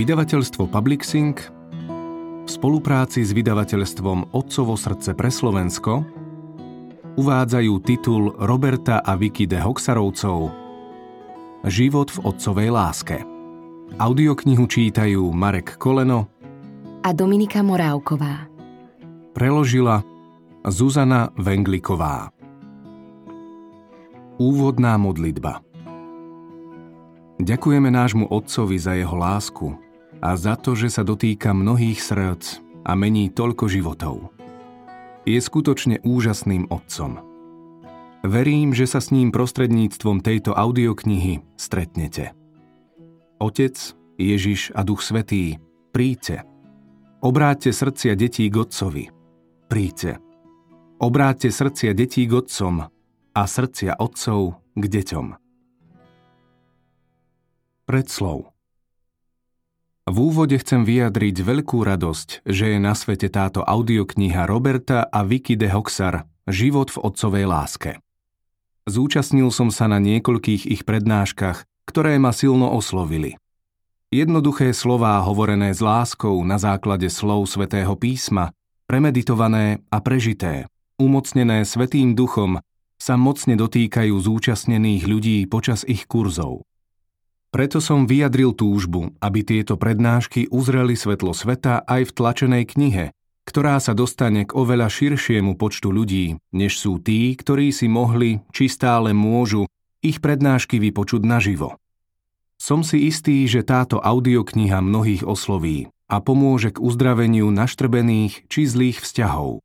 Vydavateľstvo Publixing v spolupráci s vydavateľstvom Otcovo srdce pre Slovensko uvádzajú titul Roberta a Vicky de Hoxarovcov Život v otcovej láske. Audioknihu čítajú Marek Koleno a Dominika Morávková. Preložila Zuzana Vengliková. Úvodná modlitba Ďakujeme nášmu Otcovi za jeho lásku a za to, že sa dotýka mnohých srdc a mení toľko životov. Je skutočne úžasným Otcom. Verím, že sa s ním prostredníctvom tejto audioknihy stretnete. Otec, Ježiš a Duch Svetý, príďte. Obráťte srdcia detí k Otcovi. Príďte. Obráťte srdcia detí k Otcom a srdcia Otcov k deťom. Predslov V úvode chcem vyjadriť veľkú radosť, že je na svete táto audiokniha Roberta a Vicky de Hoxar Život v otcovej láske. Zúčastnil som sa na niekoľkých ich prednáškach, ktoré ma silno oslovili. Jednoduché slová hovorené s láskou na základe slov svätého písma, premeditované a prežité, umocnené Svetým duchom, sa mocne dotýkajú zúčastnených ľudí počas ich kurzov. Preto som vyjadril túžbu, aby tieto prednášky uzreli svetlo sveta aj v tlačenej knihe, ktorá sa dostane k oveľa širšiemu počtu ľudí, než sú tí, ktorí si mohli, či stále môžu, ich prednášky vypočuť naživo. Som si istý, že táto audiokniha mnohých osloví a pomôže k uzdraveniu naštrbených či zlých vzťahov.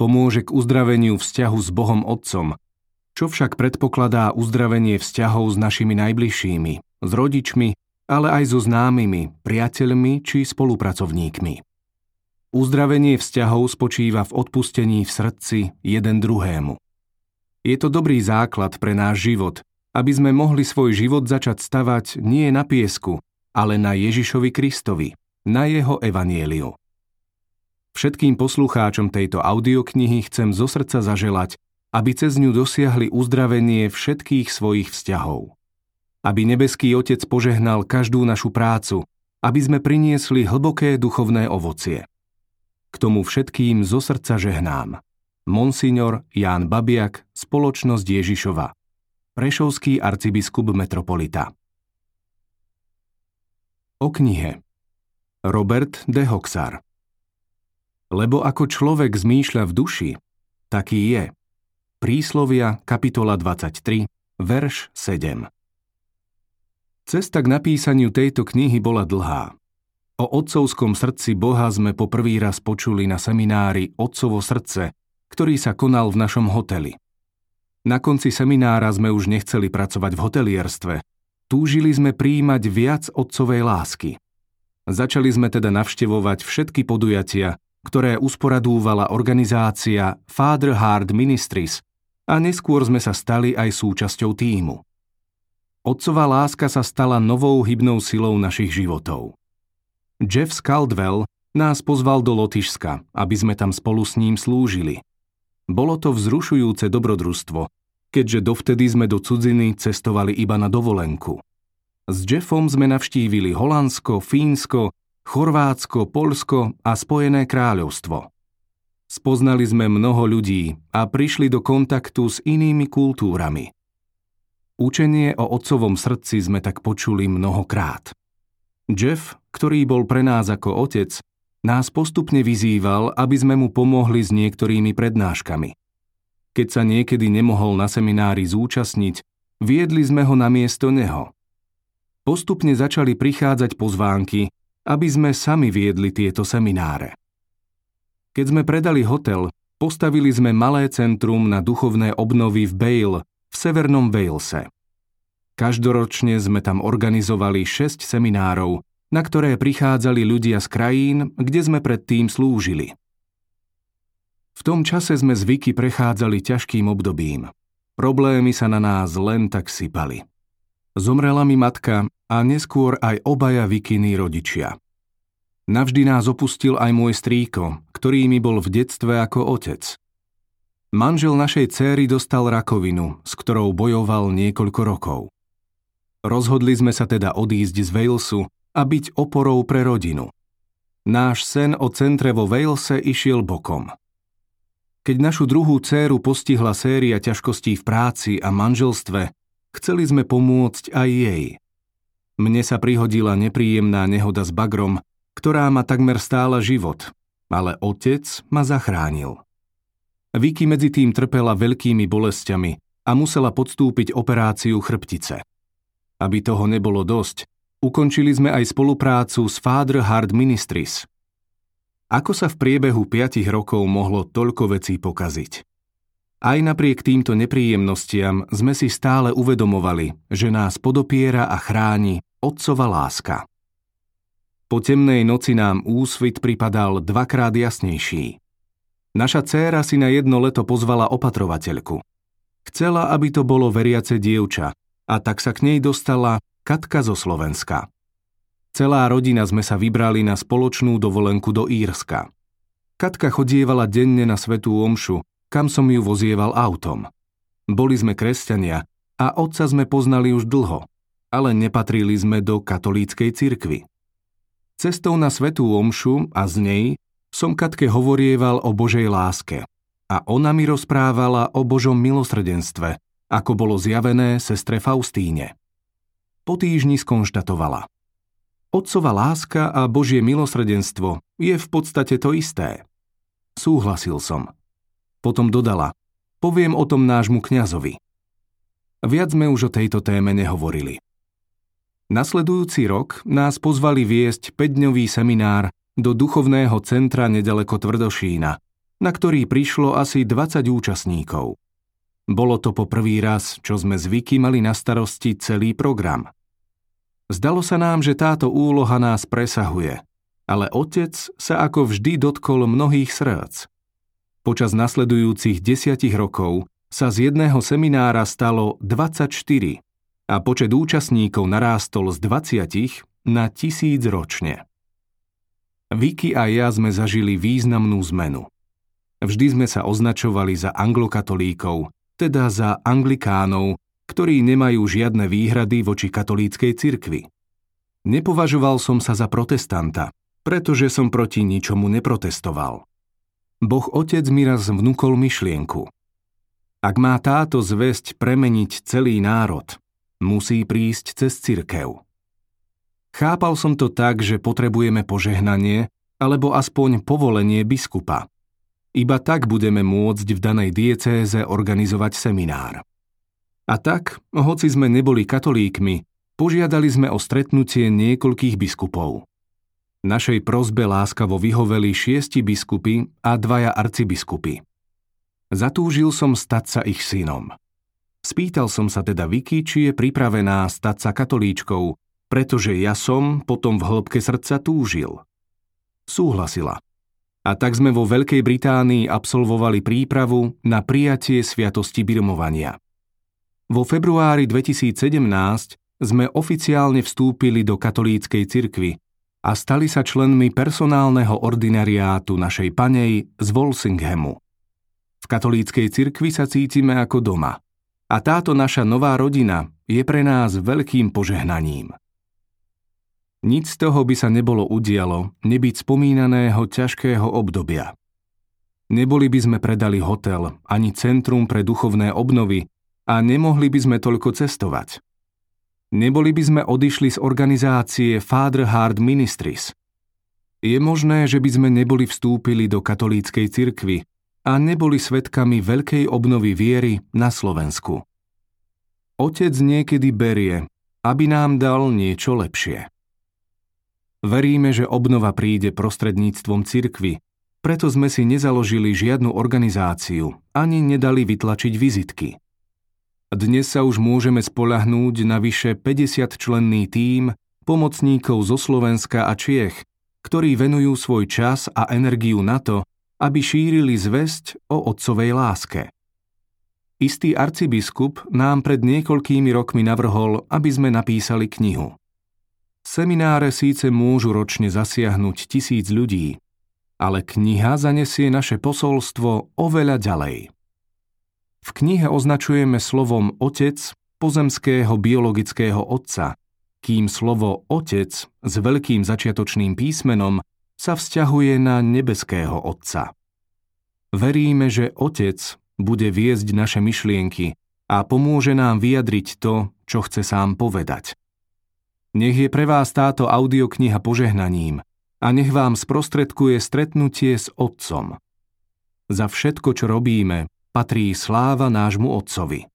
Pomôže k uzdraveniu vzťahu s Bohom Otcom, čo však predpokladá uzdravenie vzťahov s našimi najbližšími, s rodičmi, ale aj so známymi, priateľmi či spolupracovníkmi. Uzdravenie vzťahov spočíva v odpustení v srdci jeden druhému. Je to dobrý základ pre náš život, aby sme mohli svoj život začať stavať nie na piesku, ale na Ježišovi Kristovi, na jeho evanieliu. Všetkým poslucháčom tejto audioknihy chcem zo srdca zaželať, aby cez ňu dosiahli uzdravenie všetkých svojich vzťahov aby nebeský Otec požehnal každú našu prácu, aby sme priniesli hlboké duchovné ovocie. K tomu všetkým zo srdca žehnám. Monsignor Ján Babiak, Spoločnosť Ježišova. Prešovský arcibiskup metropolita. O knihe Robert de Hoxar Lebo ako človek zmýšľa v duši, taký je. Príslovia, kapitola 23, verš 7. Cesta k napísaniu tejto knihy bola dlhá. O otcovskom srdci Boha sme po prvý raz počuli na seminári Otcovo srdce, ktorý sa konal v našom hoteli. Na konci seminára sme už nechceli pracovať v hotelierstve. Túžili sme príjmať viac otcovej lásky. Začali sme teda navštevovať všetky podujatia, ktoré usporadúvala organizácia Father Heart Ministries a neskôr sme sa stali aj súčasťou týmu. Otcová láska sa stala novou hybnou silou našich životov. Jeff Scaldwell nás pozval do Lotyšska, aby sme tam spolu s ním slúžili. Bolo to vzrušujúce dobrodružstvo, keďže dovtedy sme do cudziny cestovali iba na dovolenku. S Jeffom sme navštívili Holandsko, Fínsko, Chorvátsko, Polsko a Spojené kráľovstvo. Spoznali sme mnoho ľudí a prišli do kontaktu s inými kultúrami – Učenie o otcovom srdci sme tak počuli mnohokrát. Jeff, ktorý bol pre nás ako otec, nás postupne vyzýval, aby sme mu pomohli s niektorými prednáškami. Keď sa niekedy nemohol na seminári zúčastniť, viedli sme ho na miesto neho. Postupne začali prichádzať pozvánky, aby sme sami viedli tieto semináre. Keď sme predali hotel, postavili sme malé centrum na duchovné obnovy v Bale, v Severnom Walese. Každoročne sme tam organizovali 6 seminárov, na ktoré prichádzali ľudia z krajín, kde sme predtým slúžili. V tom čase sme zvyky prechádzali ťažkým obdobím. Problémy sa na nás len tak sypali. Zomrela mi matka a neskôr aj obaja Vikiny rodičia. Navždy nás opustil aj môj strýko, ktorý mi bol v detstve ako otec. Manžel našej céry dostal rakovinu, s ktorou bojoval niekoľko rokov. Rozhodli sme sa teda odísť z Walesu a byť oporou pre rodinu. Náš sen o centre vo Walese išiel bokom. Keď našu druhú dceru postihla séria ťažkostí v práci a manželstve, chceli sme pomôcť aj jej. Mne sa prihodila nepríjemná nehoda s bagrom, ktorá ma takmer stála život, ale otec ma zachránil. Vicky medzi tým trpela veľkými bolestiami a musela podstúpiť operáciu chrbtice. Aby toho nebolo dosť, ukončili sme aj spoluprácu s Father Heart Ministries. Ako sa v priebehu 5 rokov mohlo toľko vecí pokaziť? Aj napriek týmto nepríjemnostiam sme si stále uvedomovali, že nás podopiera a chráni otcova láska. Po temnej noci nám úsvit pripadal dvakrát jasnejší. Naša dcéra si na jedno leto pozvala opatrovateľku. Chcela, aby to bolo veriace dievča a tak sa k nej dostala Katka zo Slovenska. Celá rodina sme sa vybrali na spoločnú dovolenku do Írska. Katka chodievala denne na svetú omšu, kam som ju vozieval autom. Boli sme kresťania a otca sme poznali už dlho, ale nepatrili sme do katolíckej cirkvy. Cestou na svetú omšu a z nej som Katke hovorieval o Božej láske a ona mi rozprávala o Božom milosrdenstve, ako bolo zjavené sestre Faustíne. Po týždni skonštatovala. Otcova láska a Božie milosrdenstvo je v podstate to isté. Súhlasil som. Potom dodala, poviem o tom nášmu kňazovi. Viac sme už o tejto téme nehovorili. Nasledujúci rok nás pozvali viesť 5-dňový seminár do duchovného centra nedaleko Tvrdošína, na ktorý prišlo asi 20 účastníkov. Bolo to po prvý raz, čo sme zvyky mali na starosti celý program. Zdalo sa nám, že táto úloha nás presahuje, ale otec sa ako vždy dotkol mnohých srdc. Počas nasledujúcich desiatich rokov sa z jedného seminára stalo 24 a počet účastníkov narástol z 20 na tisíc ročne. Vicky a ja sme zažili významnú zmenu. Vždy sme sa označovali za anglokatolíkov, teda za anglikánov, ktorí nemajú žiadne výhrady voči katolíckej cirkvi. Nepovažoval som sa za protestanta, pretože som proti ničomu neprotestoval. Boh Otec mi raz vnúkol myšlienku. Ak má táto zväzť premeniť celý národ, musí prísť cez cirkev. Chápal som to tak, že potrebujeme požehnanie alebo aspoň povolenie biskupa. Iba tak budeme môcť v danej diecéze organizovať seminár. A tak, hoci sme neboli katolíkmi, požiadali sme o stretnutie niekoľkých biskupov. Našej prozbe láskavo vyhoveli šiesti biskupy a dvaja arcibiskupy. Zatúžil som stať sa ich synom. Spýtal som sa teda Vicky, či je pripravená stať sa katolíčkou pretože ja som potom v hĺbke srdca túžil. Súhlasila. A tak sme vo Veľkej Británii absolvovali prípravu na prijatie sviatosti birmovania. Vo februári 2017 sme oficiálne vstúpili do katolíckej cirkvy a stali sa členmi personálneho ordinariátu našej panej z Walsinghamu. V katolíckej cirkvi sa cítime ako doma. A táto naša nová rodina je pre nás veľkým požehnaním. Nic z toho by sa nebolo udialo, nebyť spomínaného ťažkého obdobia. Neboli by sme predali hotel, ani centrum pre duchovné obnovy a nemohli by sme toľko cestovať. Neboli by sme odišli z organizácie Father Heart Ministries. Je možné, že by sme neboli vstúpili do katolíckej cirkvy a neboli svetkami veľkej obnovy viery na Slovensku. Otec niekedy berie, aby nám dal niečo lepšie. Veríme, že obnova príde prostredníctvom cirkvy, preto sme si nezaložili žiadnu organizáciu ani nedali vytlačiť vizitky. Dnes sa už môžeme spolahnúť na vyše 50 členný tím pomocníkov zo Slovenska a Čiech, ktorí venujú svoj čas a energiu na to, aby šírili zväzť o otcovej láske. Istý arcibiskup nám pred niekoľkými rokmi navrhol, aby sme napísali knihu. Semináre síce môžu ročne zasiahnuť tisíc ľudí, ale kniha zanesie naše posolstvo oveľa ďalej. V knihe označujeme slovom otec pozemského biologického otca, kým slovo Otec s veľkým začiatočným písmenom sa vzťahuje na nebeského Otca. Veríme, že Otec bude viesť naše myšlienky a pomôže nám vyjadriť to, čo chce sám povedať. Nech je pre vás táto audiokniha požehnaním a nech vám sprostredkuje stretnutie s Otcom. Za všetko, čo robíme, patrí sláva nášmu Otcovi.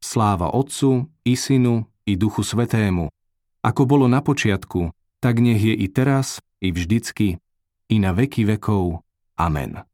Sláva Otcu i Synu i Duchu Svetému, ako bolo na počiatku, tak nech je i teraz, i vždycky, i na veky vekov. Amen.